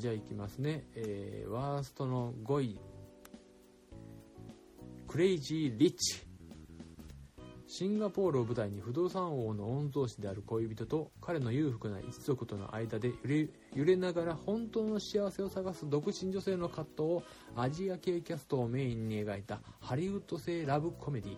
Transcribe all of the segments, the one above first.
じゃあいきますね、えー、ワーストの5位。クレイジー・リッチ。シンガポールを舞台に不動産王の御曹司である恋人と彼の裕福な一族との間で揺れながら本当の幸せを探す独身女性の葛藤をアジア系キャストをメインに描いたハリウッド製ラブコメディ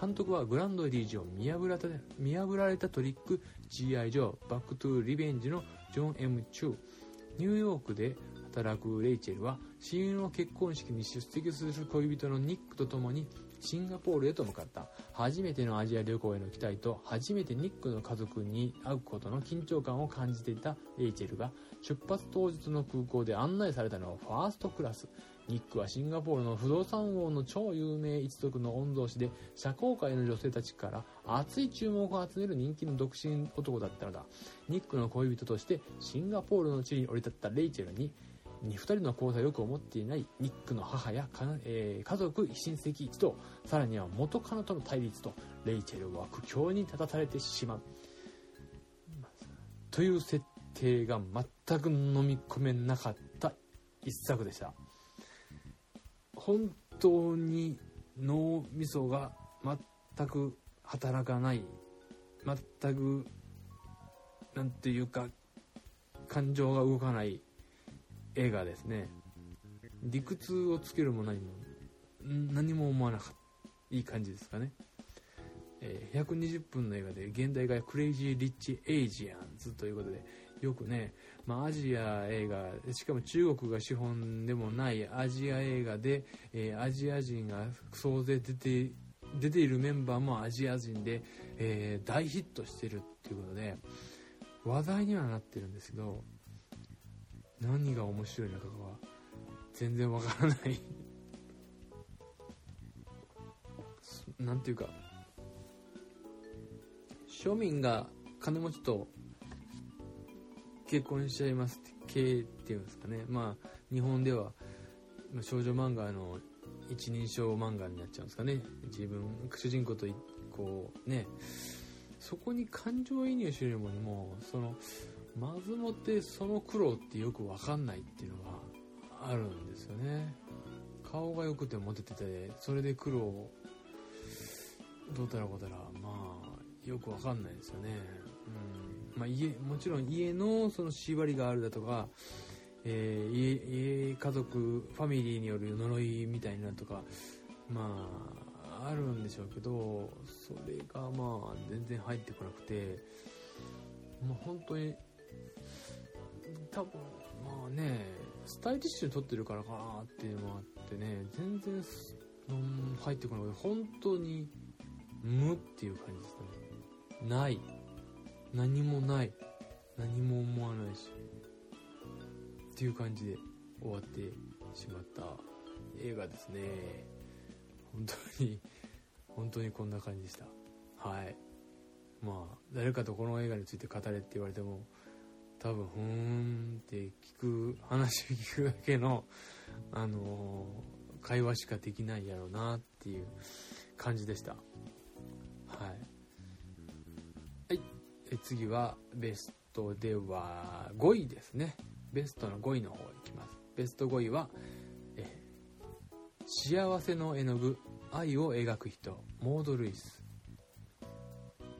監督はグランドリージを見破られた見破られたトリック。G.I. ジョーバックトゥーリベンジのジョン・ M. チュー。ニューヨークで働くレイチェルは親友の結婚式に出席する恋人のニックと共にシンガポールへと向かった。初めてのアジア旅行への期待と初めてニックの家族に会うことの緊張感を感じていたレイチェルが出発当日の空港で案内されたのはファーストクラス。ニックはシンガポールの不動産王の超有名一族の御曹司で社交界の女性たちから熱い注目を集める人気の独身男だったのだ。ニックの恋人としてシンガポールの地に降り立ったレイチェルに2人の交際をよく思っていないニックの母や、えー、家族親戚一同さらには元カノとの対立とレイチェルは苦境に立たされてしまう。という設定が全く飲み込めなかった一作でした。本当に脳みそが全く働かない全くなんていうか感情が動かない映画ですね。理屈をつけるも何も何も思わなかったいい感じですかね、えー、120分の映画で原題が Crazy Rich Asians ということでよくね、まあ、アジア映画しかも中国が資本でもないアジア映画で、えー、アジア人が総勢出て出ているメンバーもアジア人で、えー、大ヒットしてるっていうことで話題にはなってるんですけど何が面白いのかは全然わからない。なんていうか庶民が金持ちと結婚しちゃいます系っていうんですかね。まあ日本では少女漫画の一人称漫画になっちゃうんですかね。自分主人公とこうね。そこに感情移入するよりもそのまずもってその苦労ってよく分かんないっていうのがあるんですよね。顔が良くてモテててそれで苦労どうたらこうたらまあよく分かんないですよね、うん。まあ、家もちろん家のその縛りがあるだとか、えー、家家族ファミリーによる呪いみたいなとかまああるんでしょうけどそれがまあ全然入ってこなくてもう本当に多分まあねスタイリッシュに撮ってるからかなっていうのもあってね全然、入ってこない本当に無っていう感じですね。ない。何もない。何も思わないし。っていう感じで終わってしまった映画ですね。本当に本当にこんな感じでした。はい。まあ誰かとこの映画について語れって言われても多分ふーんって聞く話聞くだけのあのー、会話しかできないやろうなっていう感じでした。はい。次はベストでは5位ですね。ベストの5位の方いきます。ベスト5位はえ幸せの絵の具愛を描く人。モード・ルイス。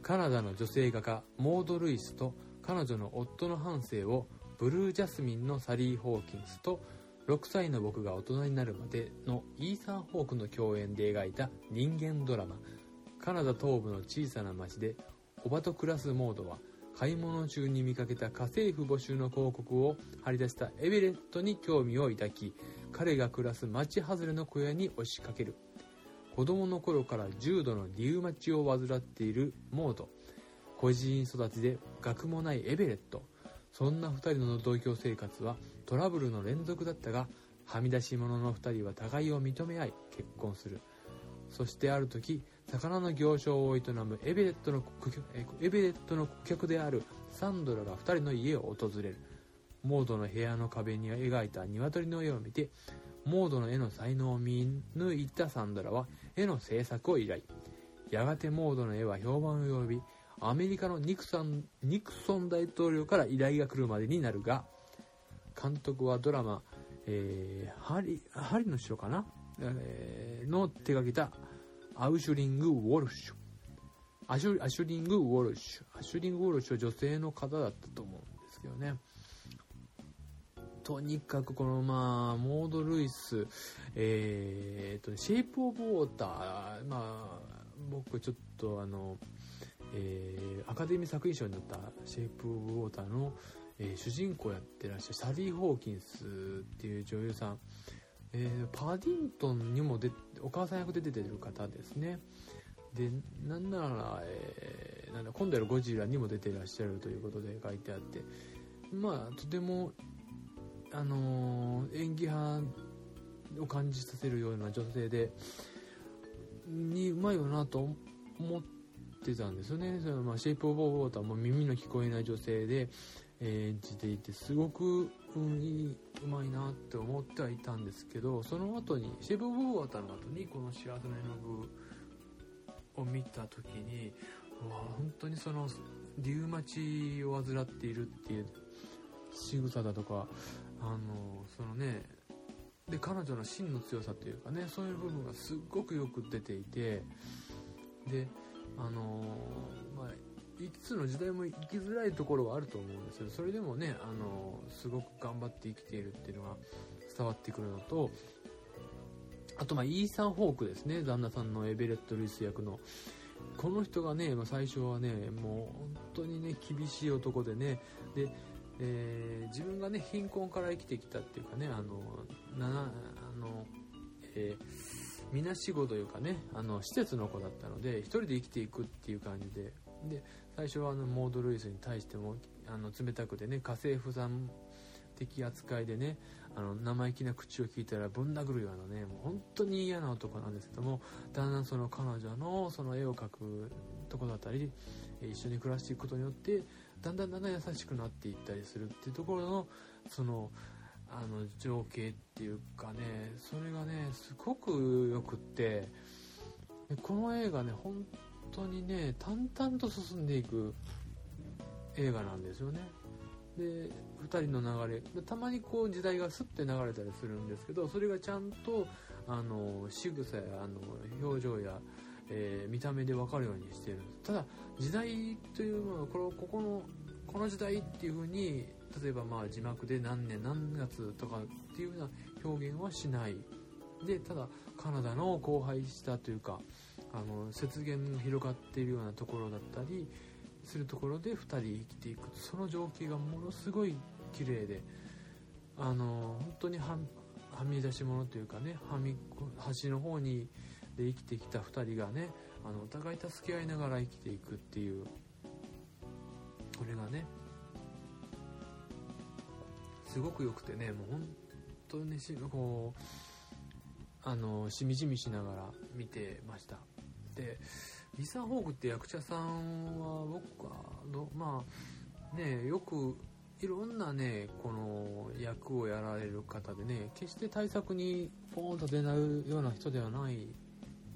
カナダの女性画家モード・ルイスと彼女の夫の半生をブルージャスミンのサリー・ホーキンスと6歳の僕が大人になるまでのイーサン・ホークの共演で描いた人間ドラマ。カナダ東部の小さな町でおばと暮らすモードは買い物中に見かけた家政婦募集の広告を貼り出したエベレットに興味を抱き彼が暮らす町外れの小屋に押しかける。子供の頃から重度のリウマチを患っているモード。孤児院育ちで学もないエベレット。そんな2人の同居生活はトラブルの連続だったがはみ出し者の2人は互いを認め合い結婚する。そしてある時魚の行商を営むエベレットのエベレットの顧客であるサンドラが2人の家を訪れる。モードの部屋の壁に描いた鶏の絵を見てモードの絵の才能を見抜いたサンドラは絵の制作を依頼。やがてモードの絵は評判を呼びアメリカのニクソンニクソン大統領から依頼が来るまでになるが監督はドラマ、えー、ハリの城かな、えー、の手掛けたアウシュリング・ウォルシュ。アシュアシュリング・ウォルシュ。アシュリング・ウォルシュは女性の方だったと思うんですけどね。とにかくこのまあモード・ルイス。えー、とシェイプ・オブ・ウォーター。まあ僕ちょっとあのえー、アカデミー作品賞になった「シェイプ・オブ・ウォーターの」えー、主人公やってらっしゃるサリー・ホーキンスっていう女優さん、えー、パディントンにもでお母さん役で出てる方ですね。でなんなら、えー、なんだ今度やるゴジラにも出てらっしゃるということで書いてあって。まあとてもあのー、演技派を感じさせるような女性でにうまいよなと思ってたんですよね。その、まあ、シェイプ・オブ・ウォーターも耳の聞こえない女性で、演じていてすごく、うん、いいうまいなって思ってはいたんですけどその後にシェ・ブ・ウォーターの後にこの「幸せの絵の具」を見た時にうわ本当にそのリウマチを患っているっていう仕草だとかあのそのねで彼女の芯の強さというかねそういう部分がすっごくよく出ていてであの、まあ、いつの時代も生きづらいところはあると思うんですけどそれでもね、あの、すごく頑張って生きているっていうのが伝わってくるのとあとまあイーサン・ホークですね。旦那さんのエベレット・ルイス役の。この人がね、最初はねもう本当にね厳しい男でね。で、えー、自分がね貧困から生きてきたっていうかねあのなあの、えーみなしごというかねあの施設の子だったので1人で生きていくっていう感じで。で最初はあのモード・ルイスに対してもあの冷たくてね家政婦さん的扱いでねあの生意気な口を聞いたらぶん殴るようなねもう本当に嫌な男なんですけどもだんだんその彼女のその絵を描くとこだったり一緒に暮らしていくことによってだんだんだんだん優しくなっていったりするっていうところのそのあの情景っていうかねそれがねすごくよくってこの映画ね本当にね淡々と進んでいく映画なんですよね。で2人の流れ。たまにこう時代がスッて流れたりするんですけどそれがちゃんとあの仕草やあの表情や、えー、見た目で分かるようにしてるただ時代というのはこのここのこの時代っていう風に例えばまあ字幕で何年何月とかっていうような表現はしない。でただカナダの荒廃したというかあの雪原が広がっているようなところだったりするところで2人生きていくその情景がものすごい綺麗であの本当にはみ出し物というかねはみ端の方にで生きてきた2人がねあのお互い助け合いながら生きていくっていうこれがねすごく良くてねもう本当にしこうあのしみじみしながら見てました。でリサ・ホークって役者さんは僕はどまあねよくいろんなねこの役をやられる方でね決して大作にポーンと出ないような人ではない。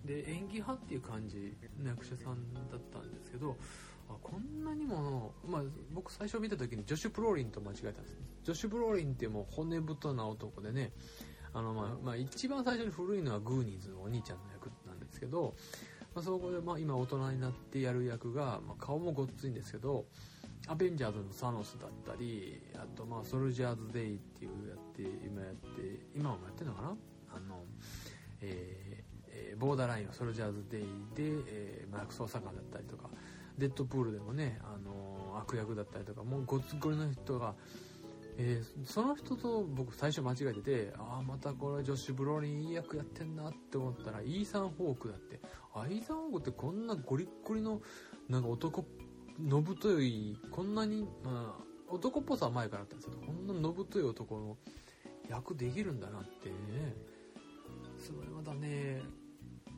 で演技派っていう感じの役者さんだったんですけどあこんなにも、まあ、僕最初見た時にジョシュ・プローリンと間違えたんですジョシュ・プローリンってもう骨太な男でねあの、まあまあ、一番最初に古いのはグーニーズのお兄ちゃんの役なんですけど、まあ、そこで、まあ、今大人になってやる役が、まあ、顔もごっついんですけどアベンジャーズのサノスだったりあとまあソルジャーズ・デイっていうやって今やって今もやってるのかな？あの、えーえー、ボーダーラインのソルジャーズ・デイで、えー、麻薬捜査官だったりとかデッドプールでもね、あの悪役だったりとかもうごっつごりの人が、えー、その人と僕最初間違えててああまたこれジョッシュ・ブロリンいい役やってんなって思ったらイーサン・ホークだって。あイーサン・ホークってこんなゴリッゴリのなんか男のぶといこんなに、まあ、男っぽさは前からあったんですけどこんなのぶとい男の役できるんだなってね。それまたね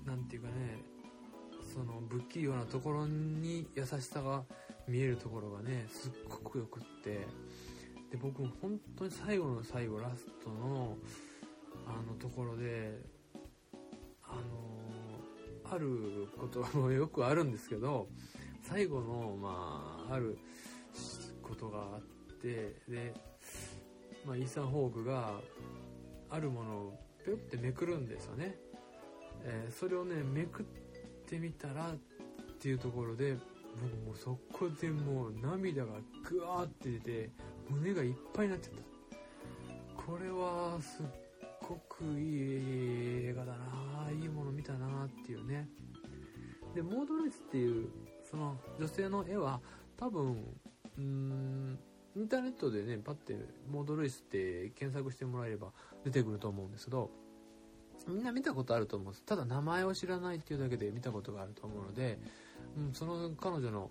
なんていうかねその不器用なところに優しさが見えるところがねすっごくよくって。で僕も本当に最後の最後ラストのあのところであのあることもよくあるんですけど最後のまああることがあってでまあ、イーサン・ホークがあるものをペロってめくるんですよね、えー、それをねめくってみたらっていうところで僕もうそこでもう涙がグワーって出て胸がいっぱいになっちゃった。これはすっごくいい映画だな。いいもの見たなっていうね。でモードレスっていうその女性の絵は多分うーんインターネットでねパッてモードルイスって検索してもらえれば出てくると思うんですけどみんな見たことあると思うんです。ただ名前を知らないっていうだけで見たことがあると思うので、うん、その彼女の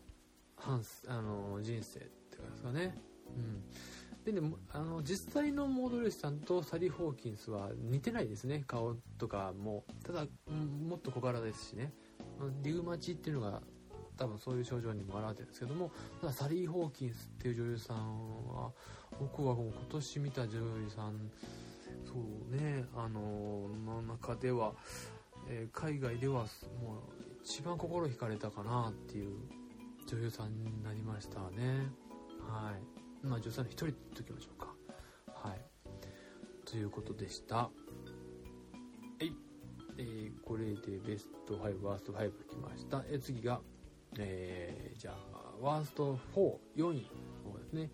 半あの人生っていうかですかね、うん、でねあの実際のモードレスさんとサリー・ホーキンスは似てないですね。顔とかも。ただ、うん、もっと小柄ですしね。リウマチっていうのが多分そういう症状にも表れてるんですけども。ただサリー・ホーキンスっていう女優さんは僕はもう今年見た女優さんそうねあのの中では、えー、海外ではもう一番心惹かれたかなっていう女優さんになりましたね。はい。まあ女優さんの一人って言っときましょうか。はい。ということでした。はい。えー、これでベスト5ワースト5来ました、えー、次がえー、じゃあワースト44位の方ですね。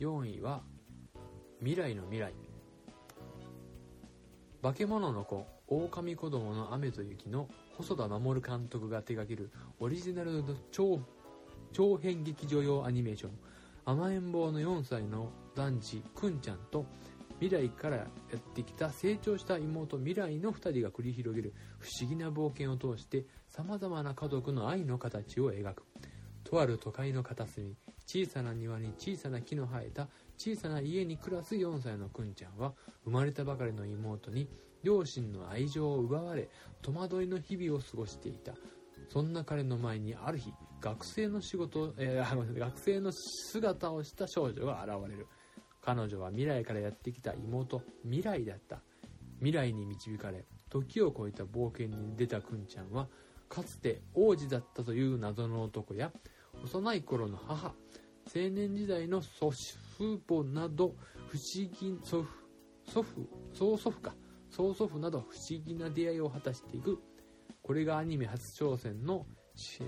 4位は未来の未来。化け物の子狼子供の雨と雪の細田守監督が手掛けるオリジナルの超長編劇場用アニメーション。甘えん坊の4歳の男児くんちゃんと未来からやってきた成長した妹未来の2人が繰り広げる不思議な冒険を通して様々な家族の愛の形を描く。とある都会の片隅小さな庭に小さな木の生えた小さな家に暮らす4歳のくんちゃんは生まれたばかりの妹に両親の愛情を奪われ戸惑いの日々を過ごしていた。そんな彼の前にある日学生の仕事、えー、学生の姿をした少女が現れる。彼女は未来からやってきた妹未来だった。未来に導かれ時を超えた冒険に出たくんちゃんはかつて王子だったという謎の男や幼い頃の母青年時代の祖父母など不思議祖父祖父曽祖父か。曽祖父など不思議な出会いを果たしていく。これがアニメ初挑戦の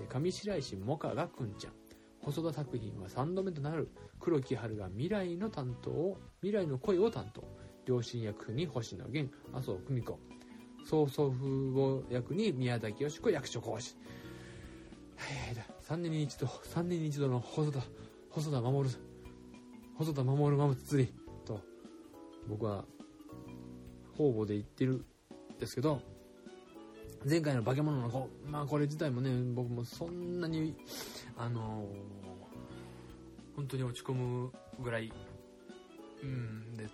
上白石萌歌がくんちゃん。細田作品は3度目となる黒木春が未来の担当を未来の声を担当。両親役に星野源麻生久美子。曽祖父母役に宮崎美子役所講師3年に一度3年に一度の細田細田守細田守まつりと僕は方々で言ってるんですけど前回の化け物の子。まあこれ自体もね僕もそんなにあのー、本当に落ち込むぐらいうんで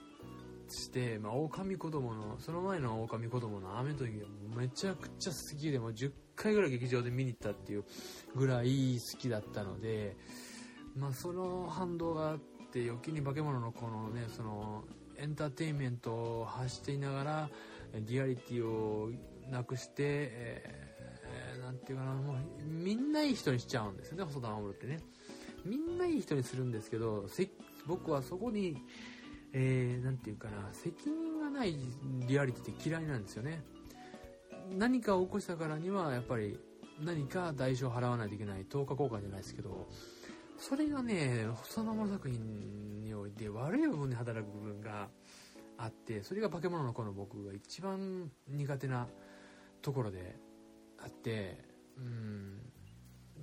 して、まあ、狼子供のその前の狼子供の雨と雪がめちゃくちゃ好きでもう10回ぐらい劇場で見に行ったっていうぐらい好きだったので、まあ、その反動があって余計に化け物の子のねそのエンターテインメントを発していながらリアリティをなくして、えー、なんていうかな、もう、みんないい人にしちゃうんですよね、細田守ってね。みんないい人にするんですけど、僕はそこに、えー、なんていうかな、責任がないリアリティって嫌いなんですよね。何かを起こしたからには、やっぱり、何か代償を払わないといけない、10日交換じゃないですけど、それがね、細田守作品において悪い部分に働く部分があって、それが化け物の子の僕が一番苦手なところであってうん。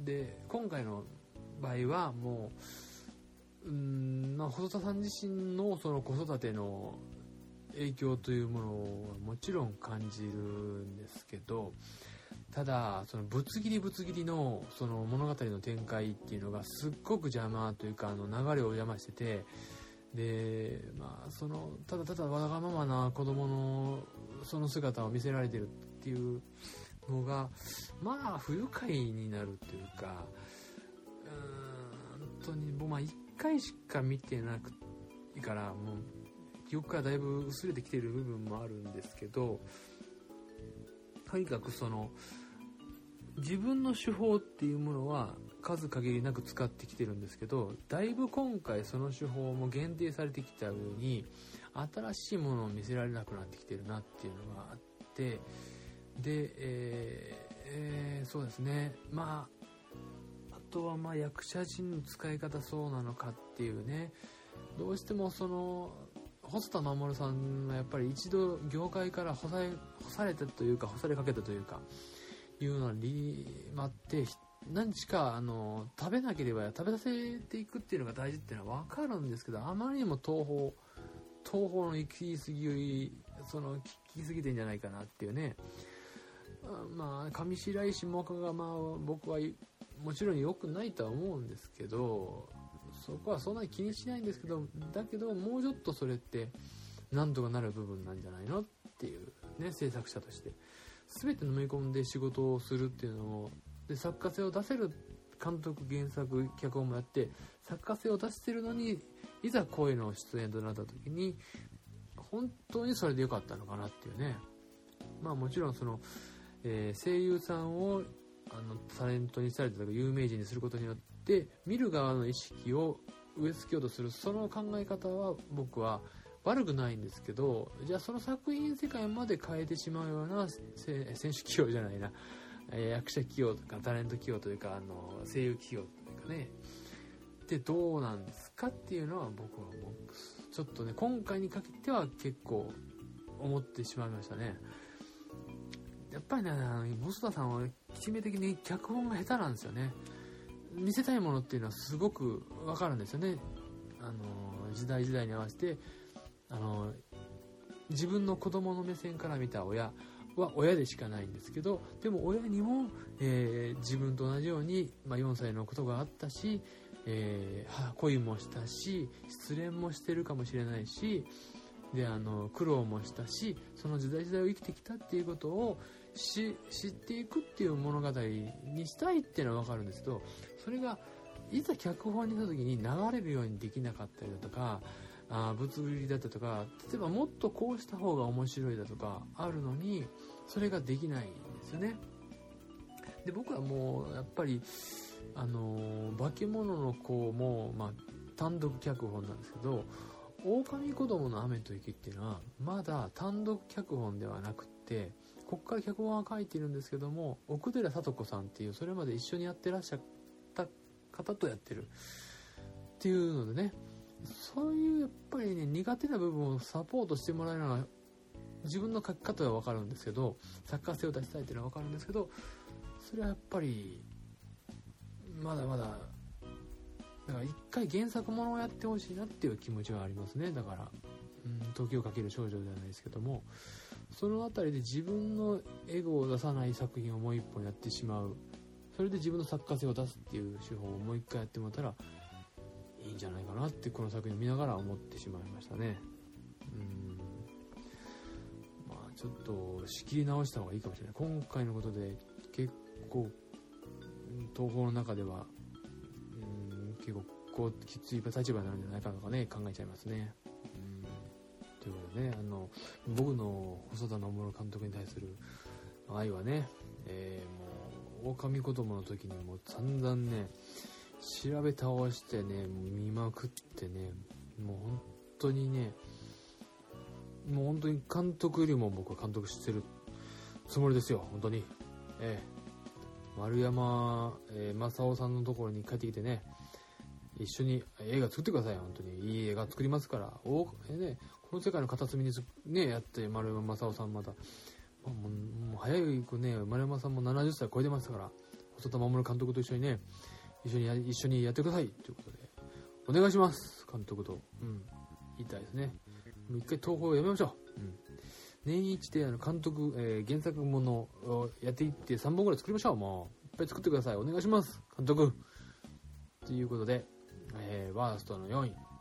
で今回の場合はもううんまあ細田さん自身のその子育ての影響というものをもちろん感じるんですけどただそのぶつ切りぶつ切りのその物語の展開っていうのがすっごく邪魔というかあの流れを邪魔しててでまあそのただただわがままな子供のその姿を見せられてるっていうのがまあ不愉快になるっていうかうーん本当にもうまあ1回しか見てなくいからもう記憶がだいぶ薄れてきてる部分もあるんですけどとにかくその自分の手法っていうものは数限りなく使ってきてるんですけどだいぶ今回その手法も限定されてきた上に新しいものを見せられなくなってきてるなっていうのがあってで、えーえー、そうですね。まああとはまあ役者陣の使い方そうなのかっていうね。どうしてもその細田守さんがやっぱり一度業界から干され干されたというか干されかけたというかいうのにあって何日かあの食べなければ食べさせていくっていうのが大事っていうのは分かるんですけどあまりにも東方東方の行き過ぎその聞き過ぎてんじゃないかなっていうね。まあ上白石萌歌がまあ僕はもちろん良くないとは思うんですけどそこはそんなに気にしないんですけどだけどもうちょっとそれって何とかなる部分なんじゃないのっていうね制作者として。全て飲み込んで仕事をするっていうのをで作家性を出せる監督原作脚本もやって作家性を出してるのにいざ声の出演となった時に本当にそれで良かったのかなっていうね。まあもちろんその、えー、声優さんをあのタレントにしたりとか有名人にすることによって見る側の意識を植え付けようとするその考え方は僕は悪くないんですけどじゃあその作品世界まで変えてしまうような選手起用じゃないなえ役者起用とかタレント起用というかあの声優起用というかね。ってどうなんですかっていうのは僕はもうちょっとね今回にかけては結構思ってしまいましたね。やっぱりね細田さんは決め的に脚本が下手なんですよね。見せたいものっていうのはすごくわかるんですよね。あの時代時代に合わせてあの自分の子供の目線から見た親は親でしかないんですけどでも親にも、えー、自分と同じように、まあ、4歳のことがあったし、えー、恋もしたし失恋もしてるかもしれないしであの苦労もしたしその時代時代を生きてきたっていうことをし知っていくっていう物語にしたいっていうのは分かるんですけどそれがいざ脚本にした時に流れるようにできなかったりだとかあぶつぶりだったとか例えばもっとこうした方が面白いだとかあるのにそれができないんですよね。で僕はもうやっぱりあの化け物の子も、まあ、単独脚本なんですけど狼子供の雨と雪っていうのはまだ単独脚本ではなくってここから脚本は書いてるんですけども奥寺聡子さんっていうそれまで一緒にやってらっしゃった方とやってる。っていうのでねそういうやっぱりね苦手な部分をサポートしてもらえるのは自分の書き方は分かるんですけど作家性を出したいっていうのは分かるんですけどそれはやっぱりまだまだだから一回原作ものをやってほしいなっていう気持ちはありますね。だから「うん、時をかける少女」ではないですけども。その辺りで自分のエゴを出さない作品をもう一本やってしまう。それで自分の作家性を出すっていう手法をもう一回やってもらったらいいんじゃないかなってこの作品を見ながら思ってしまいましたね。うん。まあちょっと仕切り直した方がいいかもしれない。今回のことで結構東宝の中ではうん結構こうきつい立場になるんじゃないかとかね考えちゃいますね。というねあの僕の細田守監督に対する愛はね、えー、もう狼子供の時にもう散々ね調べ倒してね、見まくってね、もう本当にね、もう本当に監督よりも僕は監督してるつもりですよ、本当に。ええ丸山、えー、正雄さんのところに帰ってきてね、一緒に映画作ってください、本当に。いい映画作りますから。おえね、この世界の片隅にね、やって、丸山正雄さんまだ。もうもう早くね、丸山さんも70歳超えてましたから、細田守監督と一緒にね、一緒にや一緒にやってください。ということでお願いします。監督と、うん、言いたいですね。もう一回東宝をやめましょう、うん、年一であの監督、えー、原作ものをやっていって3本ぐらい作りましょう。もういっぱい作ってください。お願いします。監督。ということで、えー、ワーストの4位。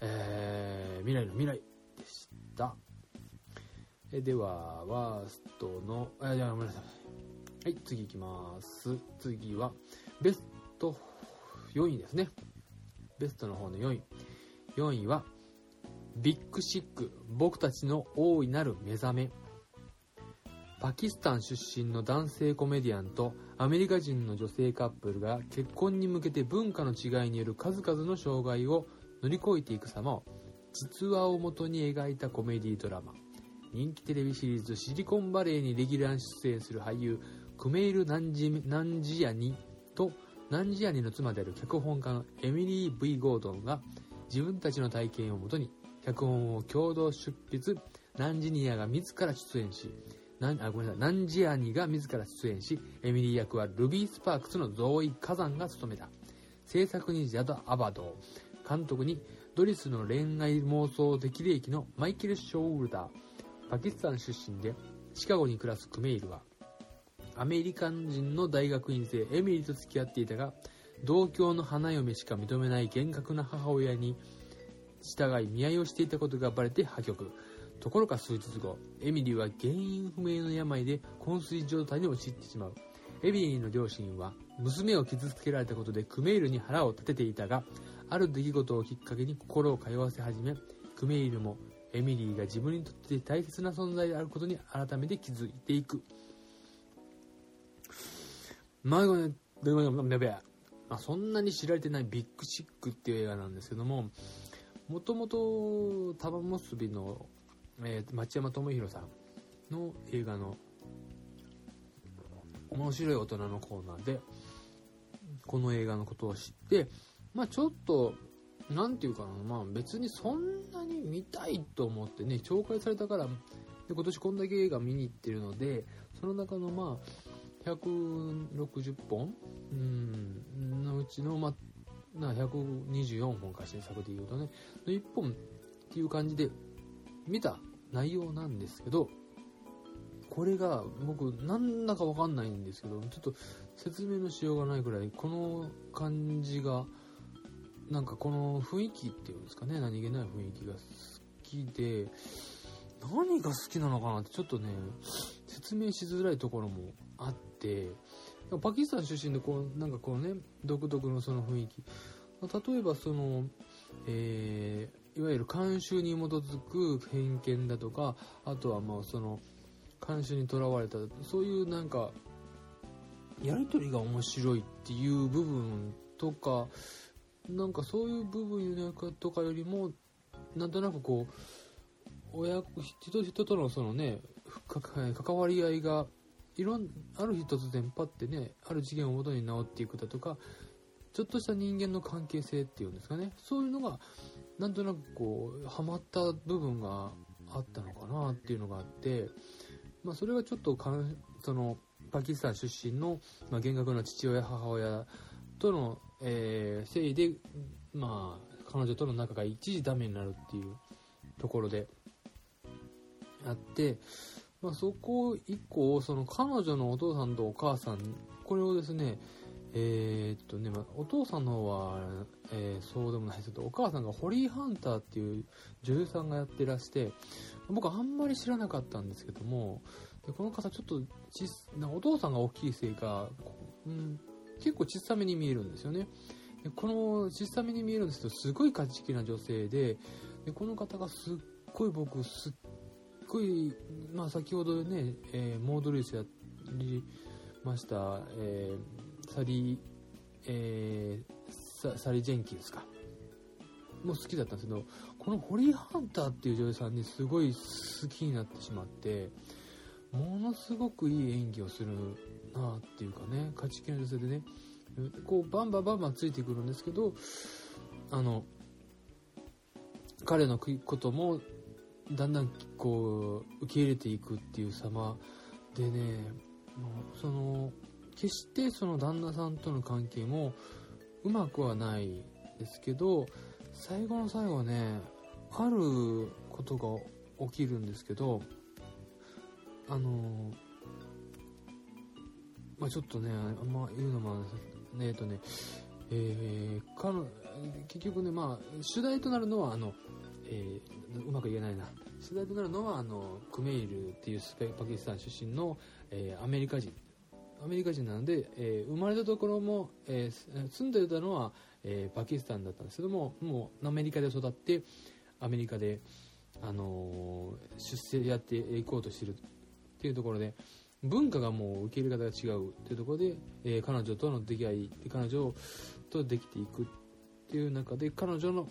えー、未来の未来でしたえではワーストのあごめんなさいはい、次いきます。次は、ベスト4位ですね。ベストの方の4位。4位は、ビッグシック、僕たちの大いなる目覚め。パキスタン出身の男性コメディアンとアメリカ人の女性カップルが結婚に向けて文化の違いによる数々の障害を乗り越えていく様を実話をもとに描いたコメディドラマ。人気テレビシリーズ「シリコンバレー」にレギュラー出演する俳優クメイル・ナンジナンジヤニとナンジヤニの妻である脚本家のエミリー・ V・ ゴードンが自分たちの体験をもとに脚本を共同出筆。ナンジニアが自ら出演しなんあごめんなさい。ナンジアニが自ら出演しエミリー役はルビー・スパークスのゾーイ・火山が務めた。制作にジャド・アバドー。監督にドリスの恋愛妄想的利益のマイケル・ショールダーパキスタン出身でシカゴに暮らすクメイルはアメリカ人の大学院生エミリーと付き合っていたが同郷の花嫁しか認めない厳格な母親に従い見合いをしていたことがバレて破局。ところが数日後エミリーは原因不明の病で昏睡状態に陥ってしまう。エミリーの両親は娘を傷つけられたことでクメイルに腹を立てていたがある出来事をきっかけに心を通わせ始めクメイルもエミリーが自分にとって大切な存在であることに改めて気づいていく。まあ、ね、まあ、そんなに知られてないビッグシックっていう映画なんですけどももともと玉結びのえー、町山智博さんの映画の面白い大人のコーナーでこの映画のことを知ってまあちょっと何て言うかなまあ別にそんなに見たいと思ってね紹介されたからで今年こんだけ映画見に行ってるのでその中のまあ160本うんのうちのまあな124本か新作で言うとね。の1本っていう感じで見た内容なんですけど、これが僕なんだかわかんないんですけど、ちょっと説明のしようがないくらい、この感じが、なんかこの雰囲気っていうんですかね、何気ない雰囲気が好きで、何が好きなのかなってちょっとね、説明しづらいところもあって、パキスタン出身でこう、なんかこうね、独特のその雰囲気。例えばその、えー、いわゆる慣習に基づく偏見だとかあとはまあその慣習にとらわれたそういうなんかやり取りが面白いっていう部分とかなんかそういう部分とかよりもなんとなくこう親人と人とのそのね 関わり合いがいろんある日突然パッてねある事件をもとに治っていくだとかちょっとした人間の関係性っていうんですかね。そういうのがなんとなくこうハマった部分があったのかなっていうのがあって、まあ、それがちょっとかんそのパキスタン出身の、まあ、厳格な父親母親との、えー、誠意で、まあ、彼女との仲が一時ダメになるっていうところであって、まあ、そこ以降その彼女のお父さんとお母さんこれをですねえー、っとね、まあ、お父さんの方は、えー、そうでもないですけど、お母さんがホリーハンターっていう女優さんがやってらして、僕あんまり知らなかったんですけども、でこの方ちょっとちお父さんが大きいせいか、うん、結構小さめに見えるんですよね。でこの小さめに見えるんですけど、すごい勝ち気な女性で、でこの方がすっごい僕、すっごい、まあ先ほどね、えー、モードレースやりました、えーサリー、えー、サリー・ジェンキンスか。も好きだったんですけど、このホリー・ハンターっていう女優さんにすごい好きになってしまって、ものすごくいい演技をするなっていうかね、勝ち気な女性でね、こうバンバンバンバンついてくるんですけど、あの、彼のこともだんだんこう受け入れていくっていう様でね、その決してその旦那さんとの関係もうまくはないですけど最後の最後ねあることが起きるんですけどあのまあちょっとねあんま言うのもねえっとねえー、かの結局ねまあ主題となるのはあの、えー、うまく言えないな。主題となるのはあのクメイルっていうパキスタン出身の、えー、アメリカ人。アメリカ人なので、えー、生まれたところも、えー、住んでたのは、えー、パキスタンだったんです。けどももうアメリカで育ってアメリカで、あの出世やっていこうとしてるっていうところで文化がもう受け入れ方が違うっていうところで、えー、彼女との出会い彼女とできていくっていう中で彼女の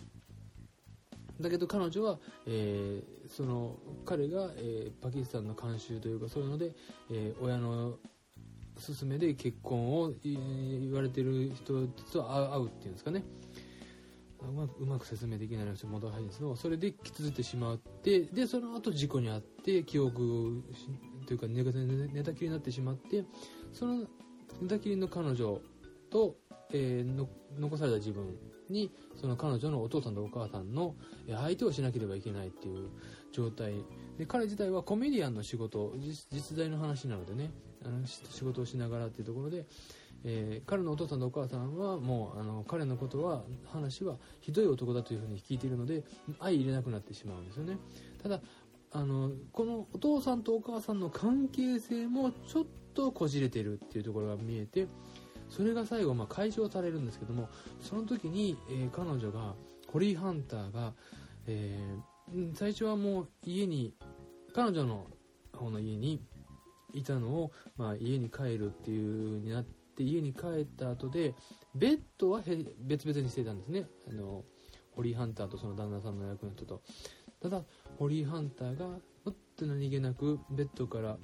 だけど彼女は、えー、その彼が、えー、パキスタンの慣習というかそういうので、えー、親の勧めで結婚を言われてる人と会うっていうんですかね。うまうまく説明できないので戻らないんですけどそれで気づいてしまってでその後事故に遭って記憶をというか寝たきりになってしまってその寝たきりの彼女と、えー、残された自分にその彼女のお父さんとお母さんの相手をしなければいけないっていう状態。で彼自体はコメディアンの仕事実在の話なのでねあの仕事をしながらっていうところで、えー、彼のお父さんとお母さんはもうあの彼のことは話はひどい男だというふうに聞いているので相入れなくなってしまうんですよね。ただあのこのお父さんとお母さんの関係性もちょっとこじれてるっていうところが見えてそれが最後、まあ、解消されるんですけどもその時に、えー、彼女がホリーハンターが、えー、最初はもう家に彼女の方の家にいたのを、まあ、家に帰るっていう風になって家に帰った後でベッドは別々にしてたんですね。あのホリーハンターとその旦那さんの役の人と。ただホリーハンターがふっと何気なくベッドから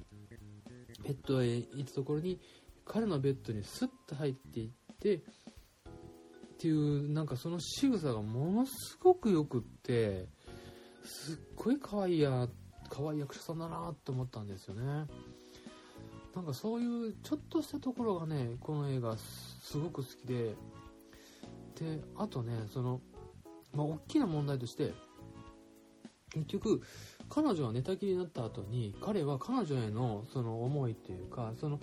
ベッドへ行ったところに彼のベッドにスッと入っていってっていうなんかその仕草がものすごくよくってすっごい可愛いや可愛い役者さんだなって思ったんですよね。なんかそういうちょっとしたところがねこの映画すごく好きでであとねそのまあ大きな問題として結局彼女は寝たきりになった後に彼は彼女へのその思いというかその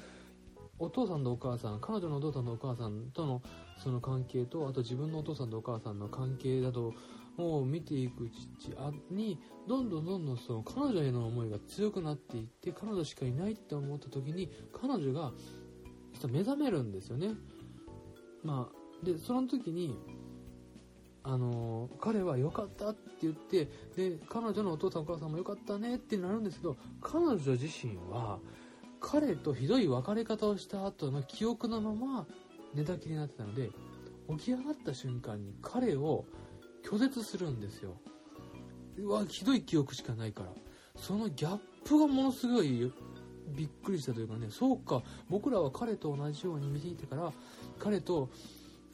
お父さんとお母さん彼女のお父さんとお母さんとのその関係とあと自分のお父さんとお母さんの関係だとを見ていくうちにどんどんどんどんその彼女への思いが強くなっていって彼女しかいないって思った時に彼女が目覚めるんですよね。まあ、でその時にあの彼は良かったって言ってで彼女のお父さんお母さんも良かったねってなるんですけど彼女自身は彼とひどい別れ方をした後の記憶のまま寝たきりになってたので起き上がった瞬間に彼を拒絶するんですよ。うわひどい記憶しかないから。そのギャップがものすごいびっくりしたというかねそうか僕らは彼と同じように見ていてから彼と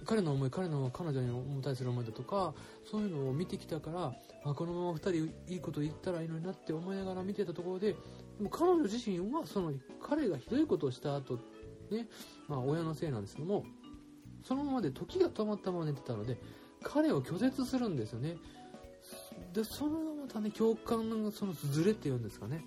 彼の思い彼の彼女に対する思いだとかそういうのを見てきたからあこのまま2人いいこと言ったらいいのになって思いながら見てたところででも彼女自身はその彼がひどいことをした後ねまあ親のせいなんですけどもそのままで時が止まったまま寝てたので彼を拒絶するんですよね。でそのまたね共感のそのズレっていうんですかね。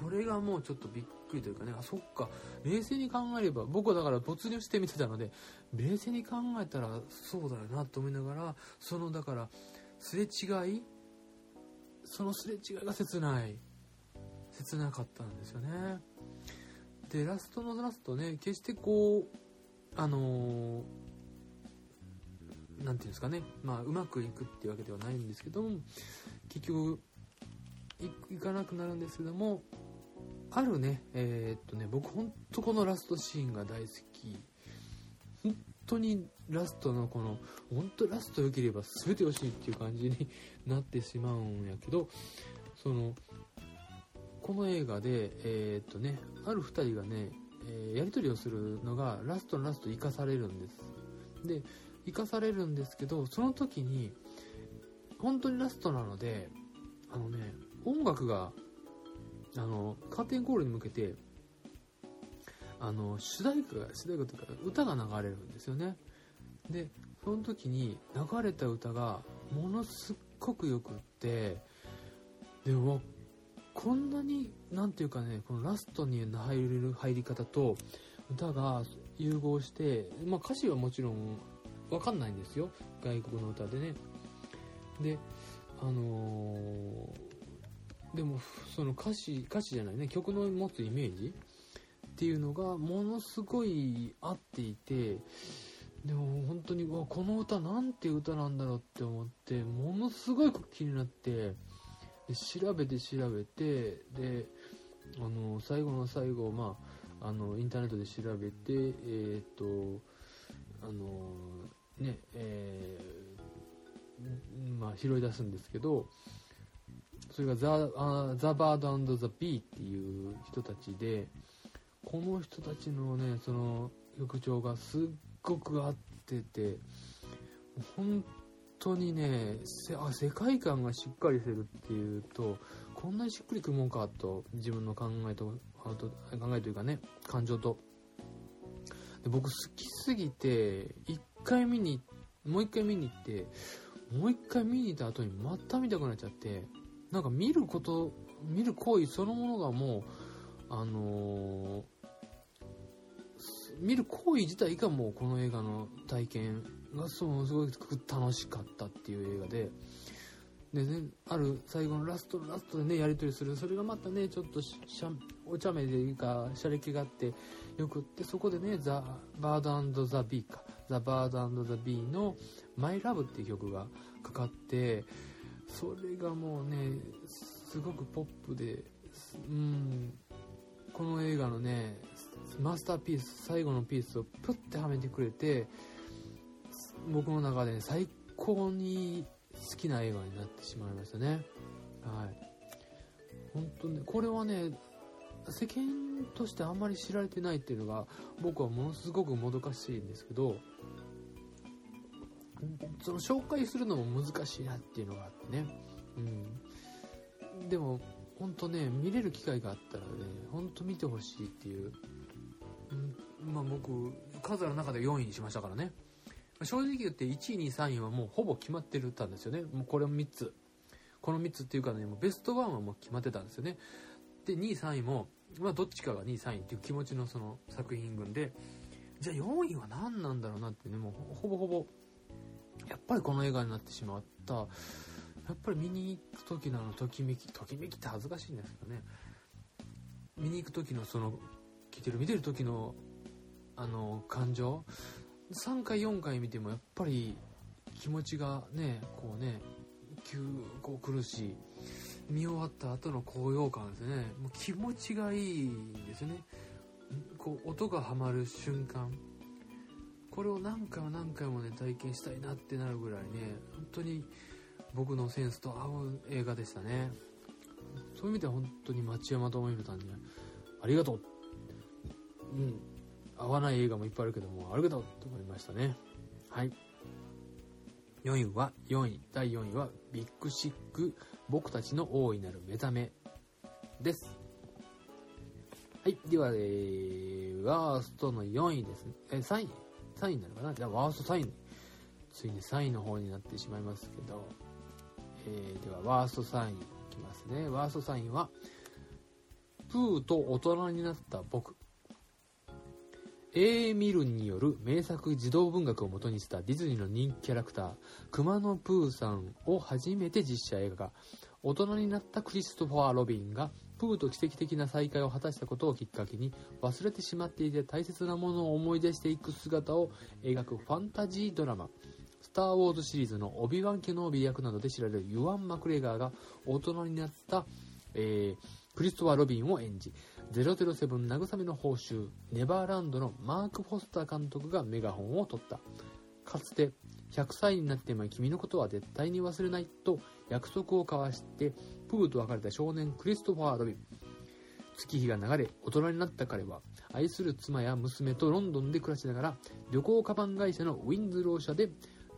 それがもうちょっとびっくりというかね。あそっか。冷静に考えれば僕はだから没入して見てたので冷静に考えたらそうだよなと思いながらそのだからすれ違いそのすれ違いが切ない。切なかったんですよね。でラストのラストね決してこうあのー、て言うんですかね。まあうまくいくっていうわけではないんですけども結局いかなくなるんですけどもあるねえー、っとね僕ほんとこのラストシーンが大好き本当にラストのこの本当ラスト良ければ全て欲しいっていう感じになってしまうんやけどそのこの映画で、えー、っとね、ある2人がね、えー、やり取りをするのがラストのラスト生かされるんです。で、生かされるんですけど、その時に、本当にラストなので、あのね、音楽が、あの、カーテンコールに向けて、あの、主題歌が、主題歌というか、歌が流れるんですよね。で、その時に流れた歌が、ものすっごくよくって、で、もこんなに何ていうかねこのラストに入れる入り方と歌が融合して、まあ、歌詞はもちろん分かんないんですよ外国の歌でねであのー、でもその歌詞歌詞じゃないね曲の持つイメージっていうのがものすごい合っていてでも本当にわこの歌なんて歌なんだろうって思ってものすごい気になってで調べて調べてであの最後の最後、まあ、あのインターネットで調べて、えっ、とあのねえーまあ、拾い出すんですけどそれがザ・ザ・バードザ・ビーっていう人たちでこの人たちのねその曲調がすっごく合ってて本当にねあ世界観がしっかりしてるっていうとこんなにしっくりくるもんかと自分の考えと考えというかね感情と。で僕好きすぎて1回見にもう1回見に行ってもう1回見に行った後にまた見たくなっちゃってなんか見ること見る行為そのものがもうあのー、見る行為自体がもうこの映画の体験がそうすごい楽しかったっていう映画ででねある最後のラストのラストでねやり取りする。それがまたねちょっとしゃお茶目でいうかしゃれ気があってよくってそこでねザ・バードザ・ビーか。ザ・バードザ・ビーのマイ・ラブっていう曲がかかってそれがもうねすごくポップでうんこの映画のねマスターピース最後のピースをプッてはめてくれて僕の中で、ね、最高に好きな映画になってしまいましたね。はい。本当ねこれはね世間としてあんまり知られてないっていうのが僕はものすごくもどかしいんですけどその紹介するのも難しいなっていうのがあってね。うん。でも本当ね見れる機会があったらね本当見てほしいっていう、うん、まあ僕数の中で4位にしましたからね。正直言って1位2位3位はもうほぼ決まってるたんですよね。もうこれも3つ。この3つっていうかねもうベストワンはもう決まってたんですよね。で2位3位もまあどっちかが2位3位っていう気持ちのその作品群でじゃあ4位は何なんだろうなってねもうほぼほぼやっぱりこの映画になってしまったやっぱり見に行く時のあのときめきときめきって恥ずかしいんですけどね。見に行く時のその聞いてる見てる時のあの感情3回4回見てもやっぱり気持ちがねこうね急こう苦し見終わった後の高揚感ですね。もう気持ちがいいんですよね。こう音がはまる瞬間。これを何回も何回もね体験したいなってなるぐらいね本当に僕のセンスと合う映画でしたね。そういう意味では本当に町山智弘さんにありがとう。うん。合わない映画もいっぱいあるけどもありがとうと思いましたね。はい。4位は4位。第4位はビッグシック僕たちの大いなる目覚めです。はい。では、えー、ワーストの4位ですね。え3位。3位になるかなじゃあワースト3位ついに3位の方になってしまいますけど、えー、ではワースト3位いきますねワースト3位はプーと大人になった僕 A. ミルンによる名作児童文学をもとにしたディズニーの人気キャラクター、クマのプーさんを初めて実写映画化。大人になったクリストファー・ロビンがプーと奇跡的な再会を果たしたことをきっかけに忘れてしまっていて大切なものを思い出していく姿を描くファンタジードラマ。スター・ウォーズシリーズのオビワン・ケノービー役などで知られるユアン・マクレガーが大人になった、えー、クリストファー・ロビンを演じ、007慰めの報酬ネバーランドのマーク・フォスター監督がメガホンを取ったかつて100歳になっても君のことは絶対に忘れないと約束を交わしてプーと別れた少年クリストファー・ロビン。月日が流れ大人になった彼は愛する妻や娘とロンドンで暮らしながら旅行カバン会社のウィンズロー社で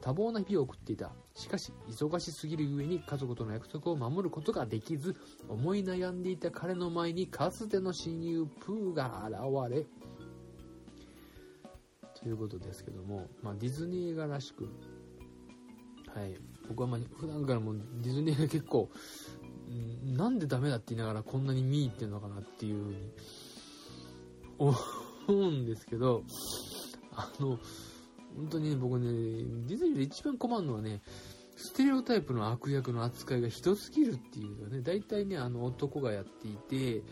多忙な日々を送っていた。しかし、忙しすぎるゆえに家族との約束を守ることができず、思い悩んでいた彼の前にかつての親友プーが現れ、ということですけども、まあ、ディズニー映画らしく、はい、僕はまあ普段からもディズニー映画結構、なんでダメだって言いながらこんなに見に行ってるのかなっていうふうに思うんですけど、あの、本当に、ね、僕ね、ディズニーで一番困るのはね、ステレオタイプの悪役の扱いがひどすぎるっていうのね、大体ね、あの男がやっていて、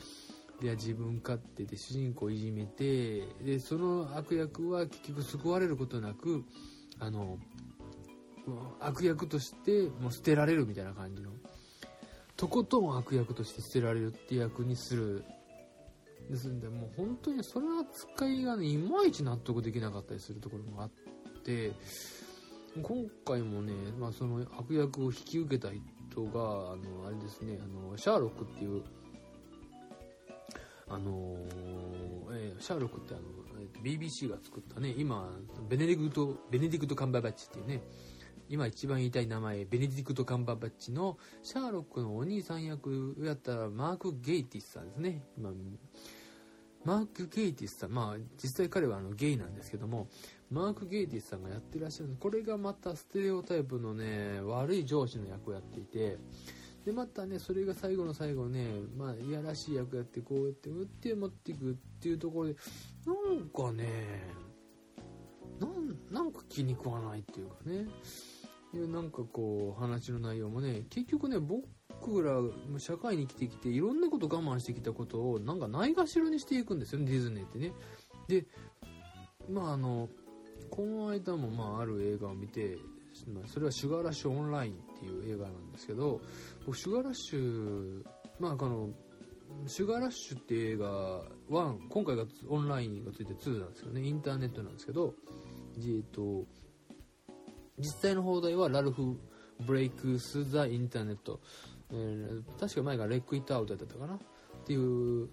で、自分勝手で主人公をいじめて、で、その悪役は結局救われることなく、あの、悪役としてもう捨てられるみたいな感じの、とことん悪役として捨てられるって役にするですんでもう本当にそれは使いがねいまいち納得できなかったりするところもあって今回もね、まあ、その悪役を引き受けた人があのあれですねあのシャーロックっていうあのえー、シャーロックってあの BBC が作ったね今ベネディクトベネディクト・カンバーバッチっていうね今一番言いたい名前ベネディクト・カンバーバッチのシャーロックのお兄さん役をやったマーク・ゲイティスさんですね。今マーク・ゲイティスさんまあ実際彼はあのゲイなんですけどもマーク・ゲイティスさんがやってらっしゃるこれがまたステレオタイプのね悪い上司の役をやっていてでまたねそれが最後の最後ねまあいやらしい役やってこうやって打って持っていくっていうところでなんかねなんなんか気に食わないっていうかね。でなんかこう話の内容もね結局ね僕ら社会に生きてきていろんなこと我慢してきたことをなんかないがしろにしていくんですよねディズニーってね。でまああのこの間もまあある映画を見てそれは「シュガーラッシュオンライン」っていう映画なんですけど僕シュガーラッシュまああのシュガーラッシュっていう映画1今回がオンラインがついて2なんですよね。インターネットなんですけどえっと実際の放題はラルフ・ブレイクス・ザ・インターネット、えー、確か前がレック・イット・アウトだったかな。っていう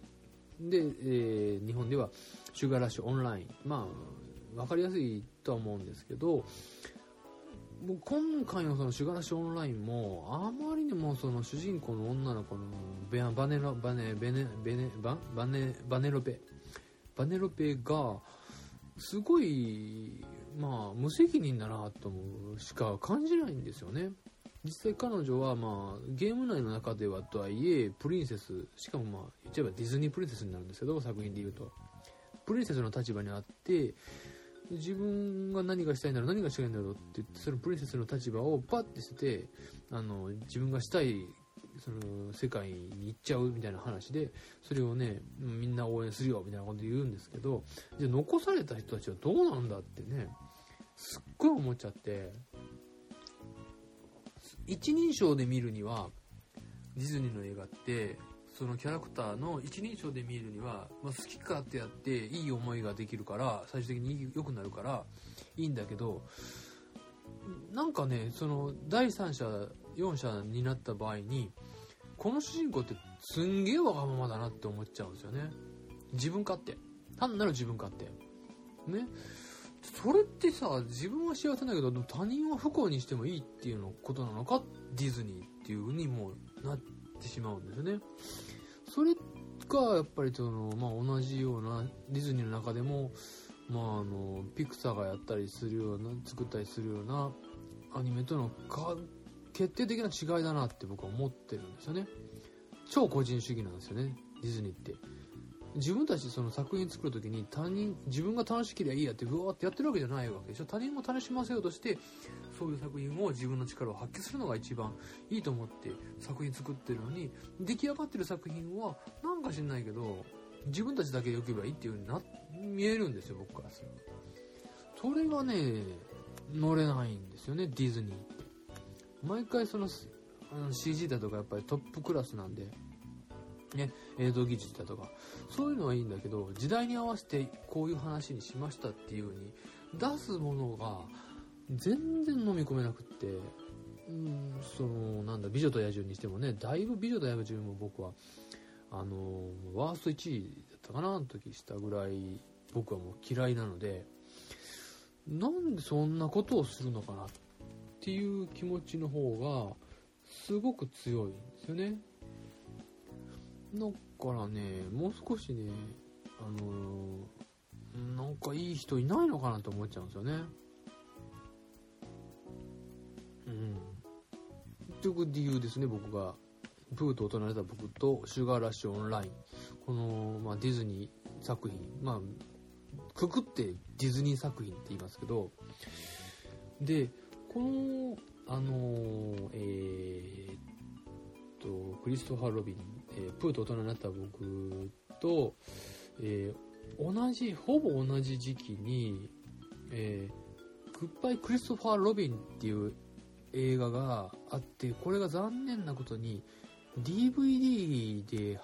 で、えー、日本ではシュガーラッシュオンライン。まあ分かりやすいとは思うんですけどもう今回のそのシュガーラッシュオンラインもあまりにもその主人公の女の子のベアバネロバネベネベネババネバネロペ。バネロペがすごいまあ無責任だなとしか感じないんですよね。実際彼女はまあゲーム内の中ではとはいえプリンセスしかもまあ言っちゃえばディズニープリンセスになるんですけど作品で言うと。プリンセスの立場にあって自分が何がしたいんだろう何がしたいんだろうって言ってそのプリンセスの立場をパッて捨ててあの自分がしたいその世界に行っちゃうみたいな話でそれをねみんな応援するよみたいなこと言うんですけどじゃあ残された人たちはどうなんだってね。すっごい思っちゃって一人称で見るにはディズニーの映画ってそのキャラクターの一人称で見るには、まあ、好き勝手やっていい思いができるから最終的に良くなるからいいんだけどなんかねその第三者4者になった場合にこの主人公ってすんげえわがままだなって思っちゃうんですよね。自分勝手。単なる自分勝手。ね。それってさ自分は幸せだけど他人は不幸にしてもいいっていうのことなのか？ディズニーっていう風にもなってしまうんですよね。それがやっぱりその、まあ、同じようなディズニーの中でも、まあ、あのピクサーがやったりするような作ったりするようなアニメとの決定的な違いだなって僕は思ってるんですよね。超個人主義なんですよねディズニーって。自分たちその作品作る時に他人自分が楽しければいいやってうわーってやってるわけじゃないわけでしょ他人も楽しませようとしてそういう作品を自分の力を発揮するのが一番いいと思って作品作ってるのに出来上がってる作品はなんか知んないけど自分たちだけでよければいいっていう風にな見えるんですよ僕からするとそれがね乗れないんですよねディズニーって毎回そのあの CG だとかやっぱりトップクラスなんでね、映像技術だとかそういうのはいいんだけど時代に合わせてこういう話にしましたっていう風に出すものが全然飲み込めなくってうんそのなんだ美女と野獣にしてもねだいぶ美女と野獣も僕はあのワースト1位だったかなあの時したぐらい僕はもう嫌いなのでなんでそんなことをするのかなっていう気持ちの方がすごく強いんですよね。だからねもう少しねあのー、なんかいい人いないのかなと思っちゃうんですよね。うん。という理由ですね僕が。プーと大人れた僕とシュガーラッシュオンライン。この、まあ、ディズニー作品。まあくくってディズニー作品って言いますけど。でこのあのー、えー、っとクリストファー・ロビンえー、プーと大人になった僕と、えー、同じ、ほぼ同じ時期に、えー、グッバイ・クリストファー・ロビンっていう映画があって、これが残念なことに DVD で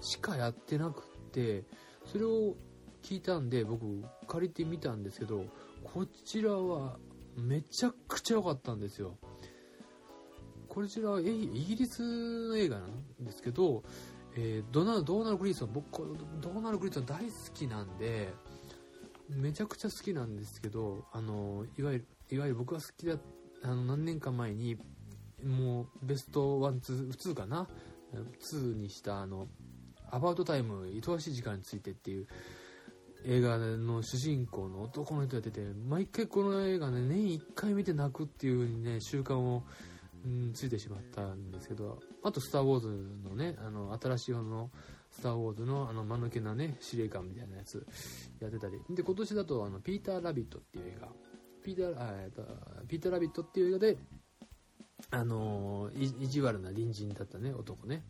しかやってなくってそれを聞いたんで僕借りてみたんですけどこちらはめちゃくちゃ良かったんですよ。こちらはイギリスの映画なんですけど、えー、ドナドーナル・グリーソン僕ドーナル・グリーソン大好きなんでめちゃくちゃ好きなんですけどあのいわゆるいわゆる僕が好きだあの何年か前にもうベストワンツー2かな？2にしたあのアバウトタイム愛おしい時間についてっていう映画の主人公の男の人が出て毎回この映画ね年1回見て泣くっていう風にね習慣を、うん、ついてしまったんですけどあと「スター・ウォーズ」のねあの新しい方の「スター・ウォーズの」あの間抜けなね司令官みたいなやつやってたり。で今年だとあの「ピーター・ラビット」っていう映画。ピーターえっとピーター・ラビットっていう映画であの意地悪な隣人だったね男ね。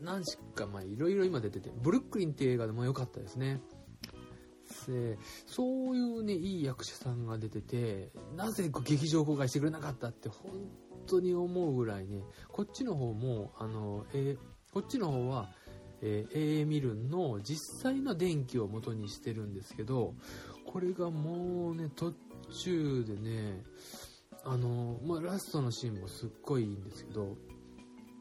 何しかまあいろいろ今出ててブルックリンっていう映画でも良かったですね。でそういうねいい役者さんが出ててなぜ劇場公開してくれなかったって本当に思うぐらいねこっちの方もあの、えー、こっちの方は、えー、AA ミルンの実際の電気を元にしてるんですけどこれがもうね途中でねあの、まあ、ラストのシーンもすっごいいいんですけど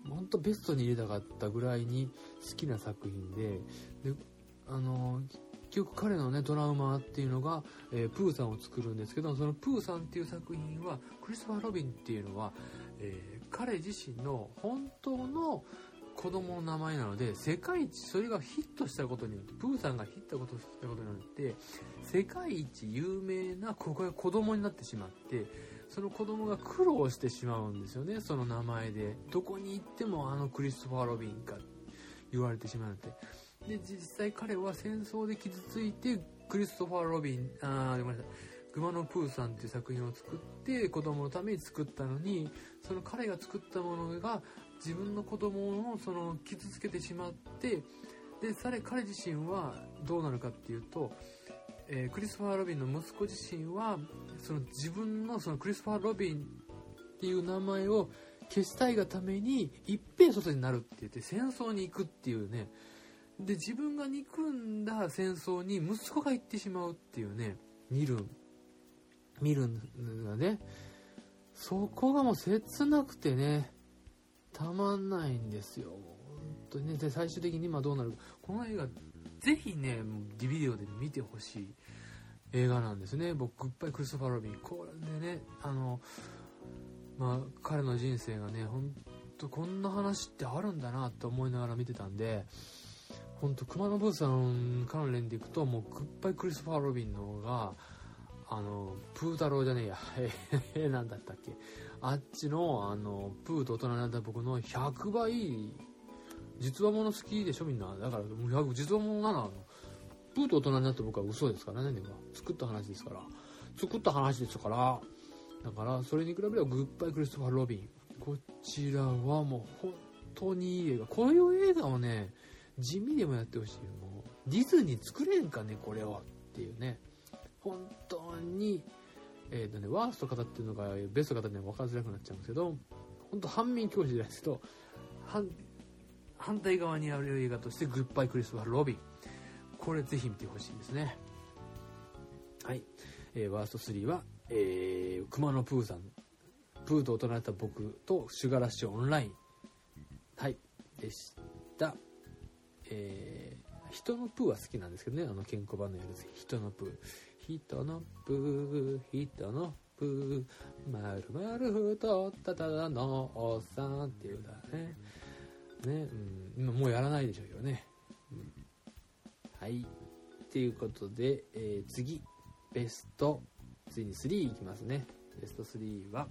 本当ベストに入れたかったぐらいに好きな作品でであの局彼のねトラウマっていうのが、えー、プーさんを作るんですけどそのプーさんっていう作品はクリストファー・ロビンっていうのは、えー、彼自身の本当の子供の名前なので世界一それがヒットしたことによってプーさんがヒットしたことによって世界一有名な子が子供になってしまってその子供が苦労してしまうんですよねその名前で。どこに行ってもあのクリストファー・ロビンか言われてしまうって。で実際彼は戦争で傷ついてクリストファー・ロビンあごめんなさい。グマのプーさんっていう作品を作って子供のために作ったのにその彼が作ったものが自分の子供をその傷つけてしまってで彼自身はどうなるかっていうとえー、クリストファー・ロビンの息子自身はその自分のそのクリストファー・ロビンっていう名前を消したいがために一平外になるって言って戦争に行くっていうねで自分が憎んだ戦争に息子が行ってしまうっていうね見る見るんがね。そこがもう切なくてねたまんないんですよ。本当にね。で最終的に今どうなるこの映画ぜひね、ディビデオで見てほしい。映画なんですね。僕、グッバイ・クリストファー・ロビン。これでね、あの、まあ、彼の人生がね、ほんとこんな話ってあるんだなって思いながら見てたんで、ほんと、熊野ブーさん関連でいくと、もう、グッバイ・クリストファー・ロビンの方が、あの、プー太郎じゃねえや、え、なんだったっけ。あっちの、あの、プーと大人になった僕の100倍実話もの好きでしょみんな。だからもう実話ものならプーと大人になって僕は嘘ですからねでも。作った話ですから。作った話ですから。だからそれに比べればグッバイクリストファー・ロビン。こちらはもう本当にいい映画。こういう映画をね地味でもやってほしいもうディズニー作れんかねこれは。っていうね。本当にえっ、ー、とねワースト語っていうのがベスト語っていうのが分かりづらくなっちゃうんですけど本当反面教師じゃないですけど反対側にある映画として「グッバイ・クリストファー・ロビン」これぜひ見てほしいですね。はい、えー、ワースト3は、えー、熊野プーさん。プーと大人だった僕とシュガーラッシュオンライン。はい。でした。えー、人のプーは好きなんですけどねあの健康版のやつ。人のプー。人のプー人のプー。まるまる太ったただのおっさんっていう歌ね。ね、うん、今もうやらないでしょうけどね、うん、はい。ということで、えー、次。ベスト。ついに3いきますね。ベスト3は